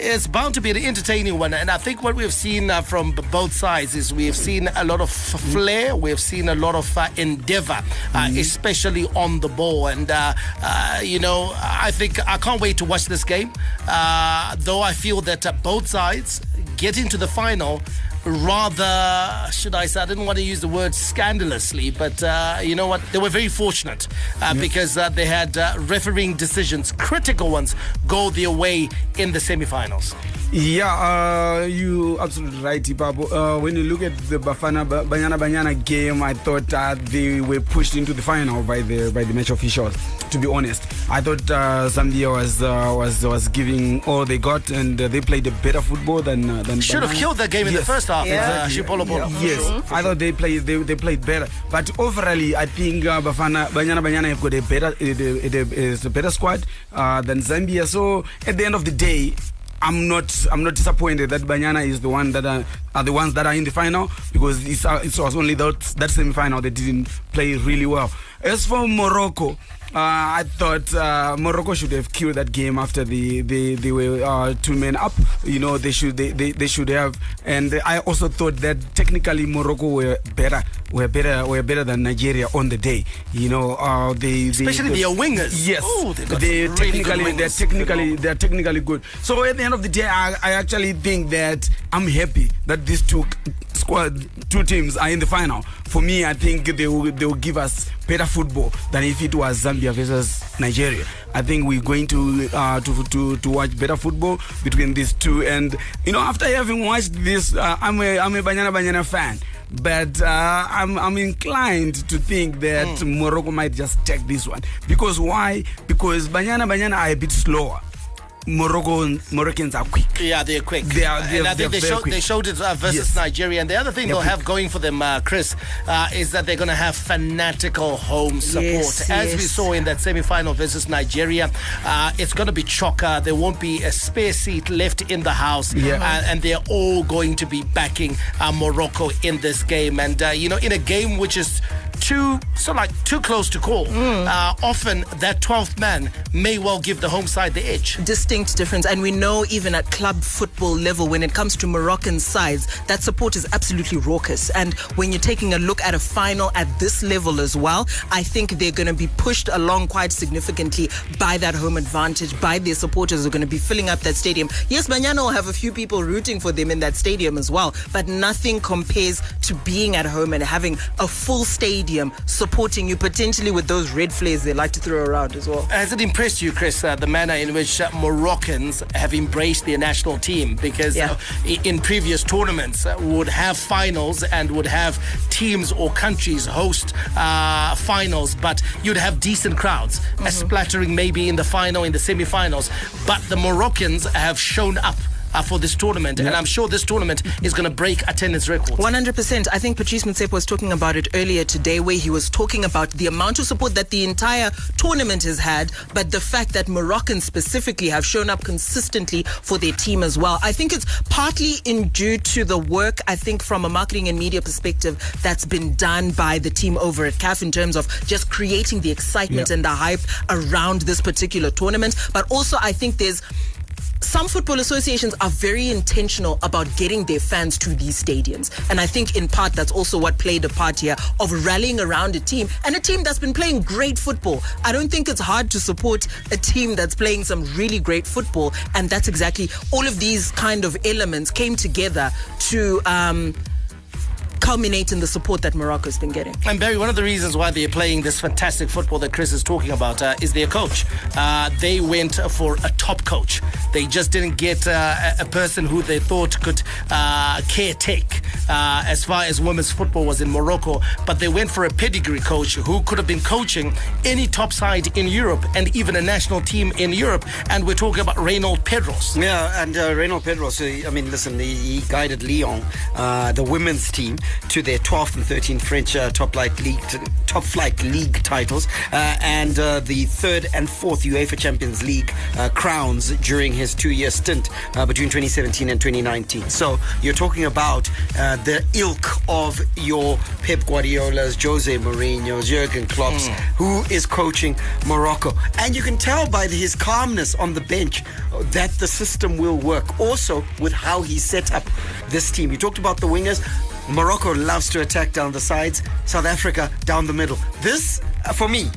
[SPEAKER 6] It's bound to be an entertaining one, and I think what we've seen uh, from both sides is we have seen a lot of f- flair, we have seen a lot of uh, endeavor, uh, especially on the ball. And uh, uh, you know, I think I can't wait to watch this game. Uh, though I feel that uh, both sides getting to the final rather, should I say, I didn't want to use the word scandalously, but uh, you know what? They were very fortunate uh, because uh, they had uh, refereeing decisions, critical ones, go their way in the semi-finals.
[SPEAKER 8] Yeah, uh, you absolutely right, Ipapo. Uh, when you look at the Bafana Banyana Banyana game, I thought uh, they were pushed into the final by the by the match officials. To be honest, I thought uh, Zambia was uh, was was giving all they got, and uh, they played a better football than uh, than.
[SPEAKER 6] Should have killed that game in the first half.
[SPEAKER 8] Yeah.
[SPEAKER 6] Uh, Shepolopolo.
[SPEAKER 8] Yes, I thought they played they, they played better, but overally, I think uh, Bafana Banyana Banyana have got a better a, a, a, a better squad uh, than Zambia. So at the end of the day. I'm not. I'm not disappointed that Banyana is the one that are, are the ones that are in the final because it's, uh, it was only that that semi final they didn't play really well. As for Morocco, uh, I thought uh, Morocco should have killed that game after the they, they were uh, two men up. You know they should they, they, they should have. And I also thought that technically Morocco were better were better were better than Nigeria on the day. You know uh, they, they
[SPEAKER 6] Especially their wingers.
[SPEAKER 8] Yes,
[SPEAKER 6] Ooh,
[SPEAKER 8] they
[SPEAKER 6] really
[SPEAKER 8] technically they're technically they're technically good. So at the end of the day, I, I actually think that I'm happy that these two squad two teams are in the final. For me, I think they will they will give us better football than if it was Zambia versus Nigeria. I think we're going to uh, to, to to watch better football between these two. And you know, after having watched this, uh, I'm a I'm a Banyana Banyana fan. But uh, I'm I'm inclined to think that Morocco might just take this one because why? Because Banyana Banyana are a bit slower. Morocco Moroccans are quick.
[SPEAKER 6] Yeah, they're quick.
[SPEAKER 8] They are- they're-
[SPEAKER 6] I think
[SPEAKER 8] they're
[SPEAKER 6] they,
[SPEAKER 8] very
[SPEAKER 6] showed,
[SPEAKER 8] quick.
[SPEAKER 6] they showed it uh, versus
[SPEAKER 8] Yes.
[SPEAKER 6] Nigeria. And the other thing
[SPEAKER 8] They're
[SPEAKER 6] they'll
[SPEAKER 8] quick.
[SPEAKER 6] have going for them, uh, Chris, uh, is that they're going to have fanatical home support.
[SPEAKER 9] Yes,
[SPEAKER 6] As we saw in that semi final versus Nigeria, uh, it's going to be chocker. There won't be a spare seat left in the house.
[SPEAKER 8] Yeah.
[SPEAKER 6] Uh, and they're all going to be backing uh, Morocco in this game. And, uh, you know, in a game which is too so like too close to call. Uh, often that 12th man may well give the home side the edge.
[SPEAKER 9] distinct difference. And we know even at club football level, when it comes to Moroccan sides, that support is absolutely raucous. And when you're taking a look at a final at this level as well, I think they're going to be pushed along quite significantly by that home advantage, by their supporters who are going to be filling up that stadium. Yes, Banyana will have a few people rooting for them in that stadium as well, but nothing compares to being at home and having a full stadium supporting you, potentially with those red flares they like to throw around as well.
[SPEAKER 6] Has it impressed you, Chris, uh, the manner in which uh, Moroccans have embraced their national team? Because uh, in previous tournaments, uh, would have finals and would have teams or countries host uh, finals, but you'd have decent crowds, a splattering maybe in the final, in the semi-finals. But the Moroccans have shown up. Uh, for this tournament, and I'm sure this tournament is going to break attendance records.
[SPEAKER 9] 100%. I think Patrice Motsepe was talking about it earlier today, where he was talking about the amount of support that the entire tournament has had, but the fact that Moroccans specifically have shown up consistently for their team as well. I think it's partly in due to the work, I think, from a marketing and media perspective, that's been done by the team over at CAF in terms of just creating the excitement
[SPEAKER 18] Yeah.
[SPEAKER 9] and the hype around this particular tournament. But also, I think there's some football associations are very intentional about getting their fans to these stadiums. And I think in part that's also what played a part here of rallying around a team and a team that's been playing great football. I don't think it's hard to support a team that's playing some really great football. And that's exactly all of these kind of elements came together to um, culminate in the support that Morocco's been getting.
[SPEAKER 6] And Barry, one of the reasons why they're playing this fantastic football that Chris is talking about uh, is their coach. Uh, they went for a top coach. They just didn't get uh, a a person who they thought could uh, caretake uh, as far as women's football was in Morocco, but they went for a pedigree coach who could have been coaching any top side in Europe and even a national team in Europe. And we're talking about Reynald Pedros.
[SPEAKER 5] Yeah, and uh, Reynald Pedros, I mean, listen, he, he guided Lyon, uh, the women's team, to their 12th and 13th French uh, top flight league, top flight league titles, uh, and uh, the third and fourth UEFA Champions League uh, crowns during his two-year stint uh, between 2017 and 2019. So you're talking about uh, the ilk of your Pep Guardiolas, Jose Mourinho's, Jurgen Klopp's, who is coaching Morocco, and you can tell by his calmness on the bench that the system will work. Also, with how he set up this team. You talked about the wingers. Morocco loves to attack down the sides. South Africa down the middle. This, uh, for me,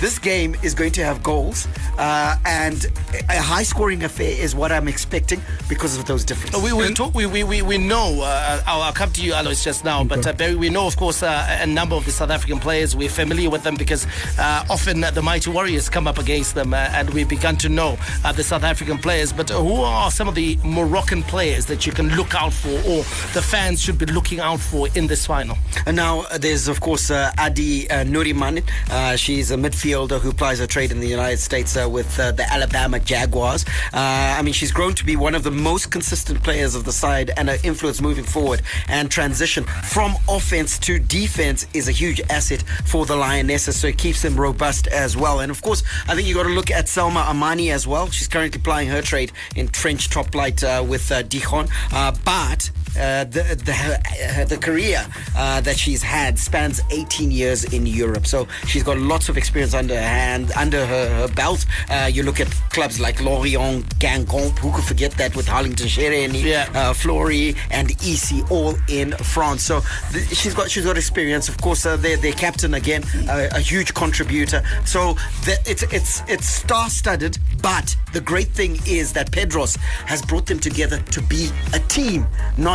[SPEAKER 5] this game is going to have goals, uh, and a high scoring affair is what I'm expecting because of those differences.
[SPEAKER 6] We, we, talk, we, we, we, know, uh, I'll, I'll come to you, Alois, just now, but uh, Barry, we know, of course, uh, a number of the South African players. We're familiar with them because uh, often the Mighty Warriors come up against them, uh, and we've begun to know uh, the South African players. But who are some of the Moroccan players that you can look out for, or the fans should be looking out for in this final?
[SPEAKER 5] And now uh, there's, of course, uh, Adi uh, Nuriman. Uh, she's a midfielder who plies her trade in the United States uh, with uh, the Alabama Jaguars. Uh, I mean, she's grown to be one of the most consistent players of the side, and her influence moving forward and transition from offense to defense is a huge asset for the Lionesses. So it keeps them robust as well. And of course, I think you got to look at Salma Amani as well. She's currently plying her trade in trench top light uh, with uh, Dijon, uh, but uh, the the, her, the career uh, that she's had spans 18 years in Europe. So she's got lots of experience under her hand, under her, her belt. Uh, you look at clubs like Lorient, Guingamp, who could forget that with Harlington Shereni,
[SPEAKER 6] Yeah.
[SPEAKER 5] uh, Flory, and EC all in France. So th- she's got she's got experience. Of course, uh, their their captain again, uh, a huge contributor. So the, it's it's it's star-studded. But the great thing is that Pedros has brought them together to be a team,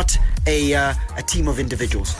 [SPEAKER 5] not a uh, a team of individuals.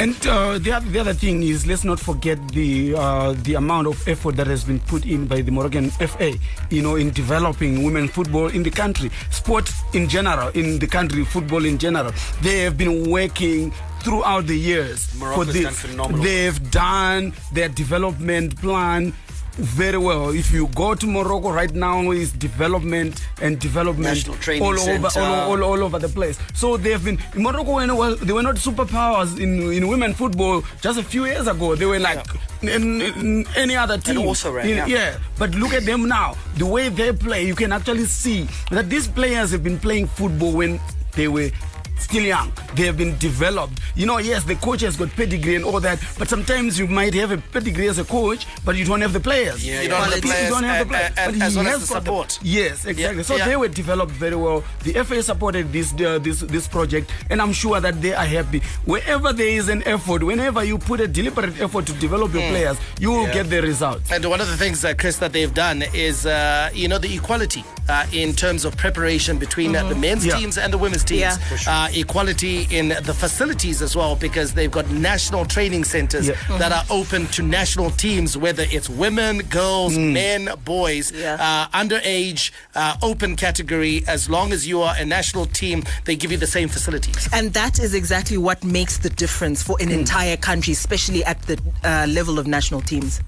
[SPEAKER 8] And uh, the, other, the other thing is, let's not forget the uh, the amount of effort that has been put in by the Moroccan FA, you know, in developing women football in the country, sport in general, in the country, football in general. They have been working throughout the years
[SPEAKER 5] Morocco's
[SPEAKER 8] for this.
[SPEAKER 5] done phenomenal
[SPEAKER 8] They've done their development plan very well. If you go to Morocco right now, is development and development all over, all, all, all over the place. So they've been in Morocco. When it they were not superpowers in in women football just a few years ago. They were like in, in any other team.
[SPEAKER 5] also ran,
[SPEAKER 8] In-
[SPEAKER 5] yeah.
[SPEAKER 8] But look at them now. The way they play, you can actually see that these players have been playing football when they were still young. They have been developed. You know, yes, the coach has got pedigree and all that, but sometimes you might have a pedigree as a coach, but you don't have the players.
[SPEAKER 6] Yeah, you don't have the
[SPEAKER 8] You
[SPEAKER 6] players
[SPEAKER 8] don't have the players.
[SPEAKER 6] and-
[SPEAKER 8] But
[SPEAKER 6] as
[SPEAKER 8] he
[SPEAKER 6] well as
[SPEAKER 8] has
[SPEAKER 6] the
[SPEAKER 8] got
[SPEAKER 6] support.
[SPEAKER 8] yes, exactly.
[SPEAKER 6] Yeah,
[SPEAKER 8] so
[SPEAKER 6] yeah.
[SPEAKER 8] they were developed very well. The FA supported this uh, this this project, and I'm sure that they are happy. Wherever there is an effort, whenever you put a deliberate effort to develop your
[SPEAKER 6] Mm.
[SPEAKER 8] players, you will
[SPEAKER 6] Yeah.
[SPEAKER 8] get the result.
[SPEAKER 6] And one of the things, uh, Chris, that they've done is, uh, you know, the equality uh, in terms of preparation between uh, the
[SPEAKER 8] Mhm.
[SPEAKER 6] men's
[SPEAKER 8] Yeah.
[SPEAKER 6] teams and the women's teams.
[SPEAKER 8] Yeah. For sure.
[SPEAKER 6] Uh, equality in the facilities as well, because they've got national training centers
[SPEAKER 8] Yeah.
[SPEAKER 6] that are open to national teams, whether it's women, girls,
[SPEAKER 8] Mm.
[SPEAKER 6] men, boys, uh, underage, uh, open category. As long as you are a national team, they give you the same facilities.
[SPEAKER 9] And that is exactly what makes the difference for an entire country, especially at the uh, level of national teams.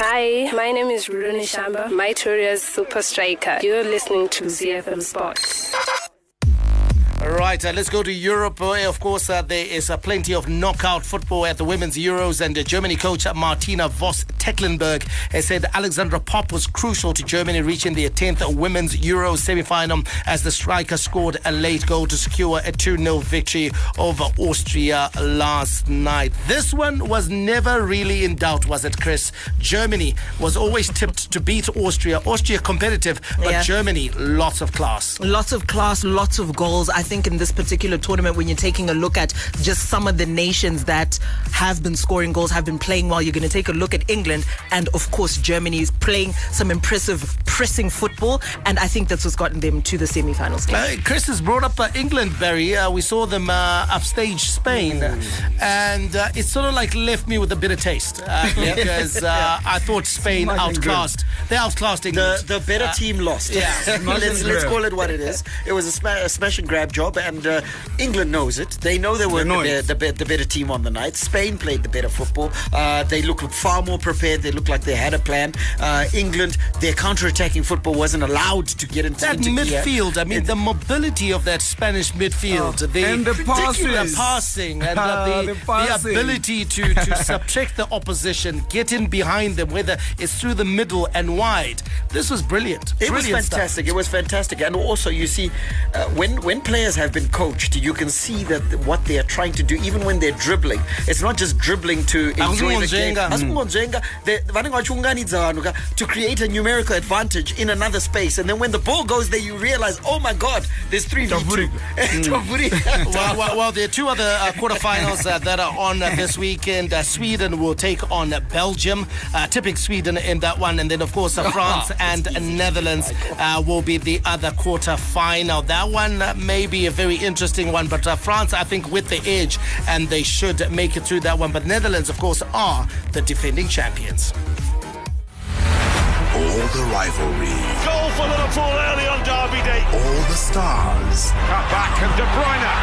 [SPEAKER 18] Hi, my name is Rudoni Shamba, Mytoria's super striker. You're listening to ZFM Sports.
[SPEAKER 6] Right, uh, let's go to Europe. Uh, of course, uh, there is uh, plenty of knockout football at the Women's Euros, and uh, Germany coach uh, Martina Voss Tecklenburg has said Alexandra Popp was crucial to Germany reaching their 10th Women's Euro semi-final as the striker scored a late goal to secure a 2-0 victory over Austria last night. This one was never really in doubt, was it, Chris? Germany was always tipped to beat Austria. Austria competitive, but
[SPEAKER 9] Yeah.
[SPEAKER 6] Germany lots of class.
[SPEAKER 9] Lots of class, lots of goals. I think in this particular tournament, when you're taking a look at just some of the nations that have been scoring goals, have been playing well, you're going to take a look at England. And of course, Germany is playing some impressive pressing football. And I think that's what's gotten them to the semi finals.
[SPEAKER 6] Uh, Chris has brought up uh, England, Barry. Uh, we saw them uh, upstage Spain, and uh, it sort of like left me with a bitter taste uh, <laughs>
[SPEAKER 5] Yeah.
[SPEAKER 6] because uh, I thought Spain
[SPEAKER 5] Smart and
[SPEAKER 6] outclassed. They outclassed England.
[SPEAKER 5] The, the better
[SPEAKER 6] Uh,
[SPEAKER 5] team lost.
[SPEAKER 6] Yeah. <laughs>
[SPEAKER 5] let's, let's call it what it is. It was a, sma- a smash and grab job, and uh, England knows it. They know they were the, be- the, be- the better team on the night. Spain played the better football. Uh, they looked far more prepared. They looked like they had a plan. Uh, England, their counter-attacking football wasn't allowed to get into,
[SPEAKER 6] that
[SPEAKER 5] into gear.
[SPEAKER 6] midfield, I mean, the mobility of that Spanish midfield, the,
[SPEAKER 8] And the passes.
[SPEAKER 6] passing, and <laughs>
[SPEAKER 8] Ah,
[SPEAKER 6] the,
[SPEAKER 8] the
[SPEAKER 6] the,
[SPEAKER 8] passing.
[SPEAKER 6] ability to, to <laughs> subtract the opposition, get in behind them, whether it's through the middle and wide. This was brilliant.
[SPEAKER 5] It was
[SPEAKER 6] brilliant stuff.
[SPEAKER 5] fantastic. It was fantastic, and also you see, uh, when when players players have been coached, you can see that what they are trying to do, even when they're dribbling, it's not just dribbling to enjoy the game.
[SPEAKER 6] Asikungonjenga.
[SPEAKER 5] Asikungonjenga. They- vanenge vachiunganidza vanhu ka, to create a numerical advantage in another space. And then when the ball goes there, you realize, oh my God, there's three v two. <laughs> <laughs>
[SPEAKER 6] Well, well, well, there are two other uh, quarterfinals uh, that are on uh, this weekend. Uh, Sweden will take on Belgium, uh, tipping Sweden in that one. And then, of course, uh, <laughs> France and Netherlands uh, will be the other quarterfinal. That one uh, may be a very interesting one, but uh, France, I think, with the edge, and they should make it through that one. But Netherlands, of course, are the defending champions.
[SPEAKER 2] All the rivalry,
[SPEAKER 3] Goal for Liverpool early on Derby Day.
[SPEAKER 2] all the stars,
[SPEAKER 3] Cut back and De Bruyne.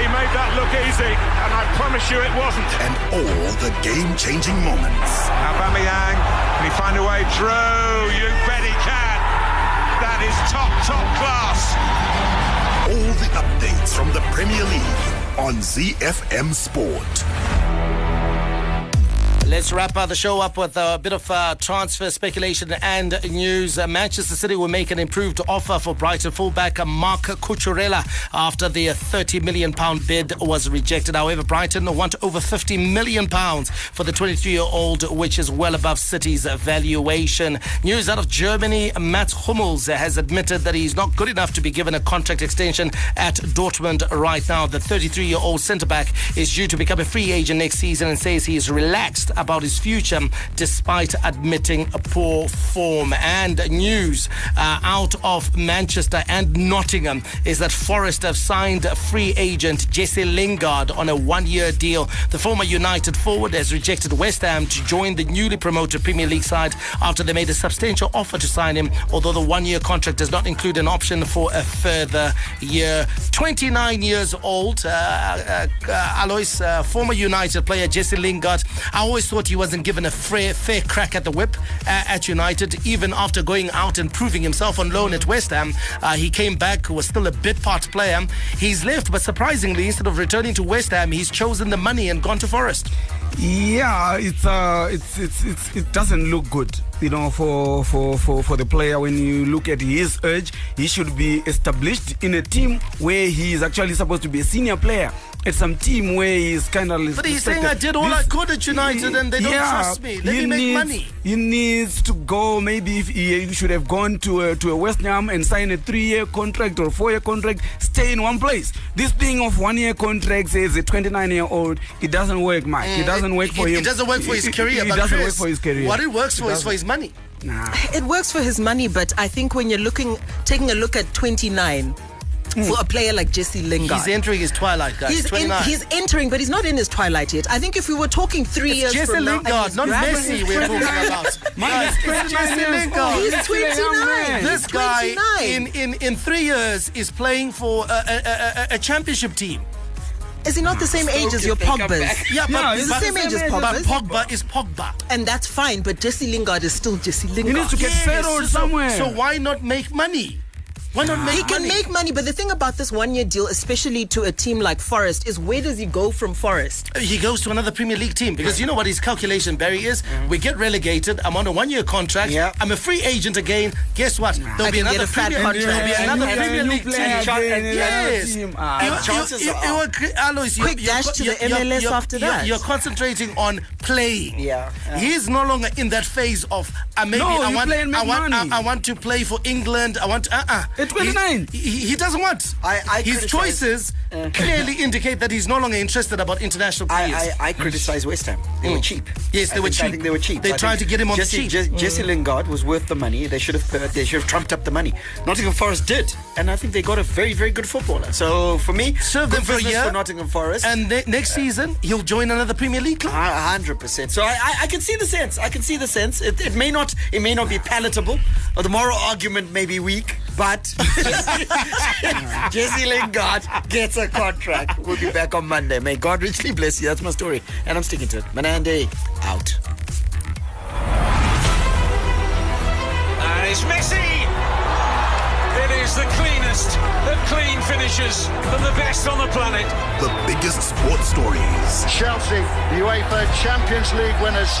[SPEAKER 3] He made that look easy, and I promise you it wasn't.
[SPEAKER 2] and all the game-changing moments.
[SPEAKER 3] Aubameyang, can he find a way through? You bet he can. That is top, top class.
[SPEAKER 2] All the updates from the Premier League on ZFM Sport.
[SPEAKER 6] Let's wrap uh, the show up with a bit of uh, transfer speculation and news. Uh, Manchester City will make an improved offer for Brighton fullback Marc Cucurella after the uh, 30 million pound bid was rejected. However, Brighton want over 50 million pounds for the 23-year-old, which is well above City's valuation. News out of Germany: Mats Hummels has admitted that he's not good enough to be given a contract extension at Dortmund right now. The 33-year-old centre back is due to become a free agent next season and says he is relaxed about his future despite admitting a poor form. And news uh, out of Manchester and Nottingham is that Forest have signed free agent Jesse Lingard on a one year deal. The former United forward has rejected West Ham to join the newly promoted Premier League side after they made a substantial offer to sign him, although the one year contract does not include an option for a further year. 29 years old, uh, uh, uh, Alois, uh, former United player Jesse Lingard. I always thought he wasn't given a fair, fair crack at the whip uh, at United, even after going out and proving himself on loan at West Ham. Uh, he came back, was still a bit part player. He's left, but surprisingly, instead of returning to West Ham, he's chosen the money and gone to Forest.
[SPEAKER 8] Yeah, it's uh, it's, it's it's it doesn't look good, you know, for for for for the player. When you look at his urge, he should be established in a team where he is actually supposed to be a senior player. At some team where he's kind of.
[SPEAKER 6] But he's saying, I did all I could at United and they don't trust me. Let
[SPEAKER 8] he
[SPEAKER 6] me make
[SPEAKER 8] needs,
[SPEAKER 6] money.
[SPEAKER 8] He needs to go. Maybe if he, he should have gone to a, to a West Ham and sign a three-year contract or four-year contract, stay in one place. This thing of one-year contracts as a 29-year-old, it doesn't work, Mike. Mm, it doesn't work for
[SPEAKER 6] it,
[SPEAKER 8] him.
[SPEAKER 6] It doesn't work for his
[SPEAKER 8] It-
[SPEAKER 6] career.
[SPEAKER 8] It, doesn't work for his career.
[SPEAKER 6] What it works for is for his money.
[SPEAKER 8] Nah.
[SPEAKER 9] It works for his money, but I think when you're looking, taking a look at 29 Hmm. for a player like Jesse Lingard.
[SPEAKER 6] He's entering his twilight, guys.
[SPEAKER 9] He's, in, he's entering, but he's not in his twilight yet. I think if we were talking three
[SPEAKER 6] It's
[SPEAKER 9] years
[SPEAKER 6] Jesse
[SPEAKER 9] from now, and <laughs>
[SPEAKER 6] Lingard,
[SPEAKER 9] he's
[SPEAKER 6] not Messi we're talking about. Guys, it's Jesse Lingard.
[SPEAKER 9] He's
[SPEAKER 8] He's still a young
[SPEAKER 9] 29.
[SPEAKER 6] This guy
[SPEAKER 9] 29.
[SPEAKER 6] in, in, in three years is playing for a, a, a, a championship team.
[SPEAKER 9] Is he not the same age as your Pogba's?
[SPEAKER 6] Yeah, but,
[SPEAKER 9] he's the same age as
[SPEAKER 6] but Pogba is Pogba.
[SPEAKER 9] And that's fine, but Jesse Lingard is still Jesse Lingard.
[SPEAKER 8] He needs to get
[SPEAKER 6] Yes,
[SPEAKER 8] settled
[SPEAKER 6] so-
[SPEAKER 8] somewhere.
[SPEAKER 6] So why not make money? Why not make
[SPEAKER 9] He can
[SPEAKER 6] money?
[SPEAKER 9] make money, but the thing about this one year deal, especially to a team like Forest, is where does he go from Forest?
[SPEAKER 6] he goes to another Premier League team because you know what his calculation, Barry, is?
[SPEAKER 9] Mm-hmm.
[SPEAKER 6] We get relegated. I'm on a one year contract.
[SPEAKER 5] Yeah.
[SPEAKER 6] I'm a free agent again. Guess what? There'll
[SPEAKER 9] I
[SPEAKER 6] be another Premier,
[SPEAKER 9] contract.
[SPEAKER 6] there'll be another Premier League team.
[SPEAKER 8] again in another
[SPEAKER 6] Yes.
[SPEAKER 8] team. Ah.
[SPEAKER 6] You-
[SPEAKER 5] And chances
[SPEAKER 6] you, you,
[SPEAKER 5] are-
[SPEAKER 6] you, you, Alois,
[SPEAKER 9] Quick dash to the MLS after that.
[SPEAKER 6] You're concentrating on playing.
[SPEAKER 5] Yeah.
[SPEAKER 6] He's no longer in that phase of uh, maybe
[SPEAKER 8] No,
[SPEAKER 6] I want I want. I, I want to play for England. I want uh uh
[SPEAKER 8] At 29.
[SPEAKER 6] He, he, he doesn't want.
[SPEAKER 5] I- I
[SPEAKER 6] His
[SPEAKER 5] criticize-
[SPEAKER 6] choices uh. clearly indicate that he's no longer interested about international players.
[SPEAKER 5] I, I, I criticize West Ham. They were mm. cheap.
[SPEAKER 6] Yes, they
[SPEAKER 5] I
[SPEAKER 6] were
[SPEAKER 5] think- I
[SPEAKER 6] cheap.
[SPEAKER 5] think they were cheap.
[SPEAKER 6] They
[SPEAKER 5] I
[SPEAKER 6] tried to get him on the
[SPEAKER 5] Jesse,
[SPEAKER 6] cheap.
[SPEAKER 5] Je- mm. Jesse Lingard was worth the money. They should have uh, they should have trumped up the money. Nottingham Forest did, and I think they got a very very good footballer. So for me,
[SPEAKER 6] Serve them for a
[SPEAKER 5] business
[SPEAKER 6] year.
[SPEAKER 5] for Nottingham Forest.
[SPEAKER 6] and ne- next uh, season he'll join another Premier League club.
[SPEAKER 5] Hundred percent. So I, I, I can see the sense. I can see the sense. It, it may not it may not be palatable, or the moral argument may be weak, but <laughs> Jesse Lingard gets a contract. We'll be back on Monday. May God richly bless you. That's my story, and I'm sticking to it. Manande out.
[SPEAKER 3] And it's Messi. It is the cleanest of clean finishes from the best on the planet.
[SPEAKER 2] The biggest sports stories.
[SPEAKER 19] Chelsea, UEFA Champions League winners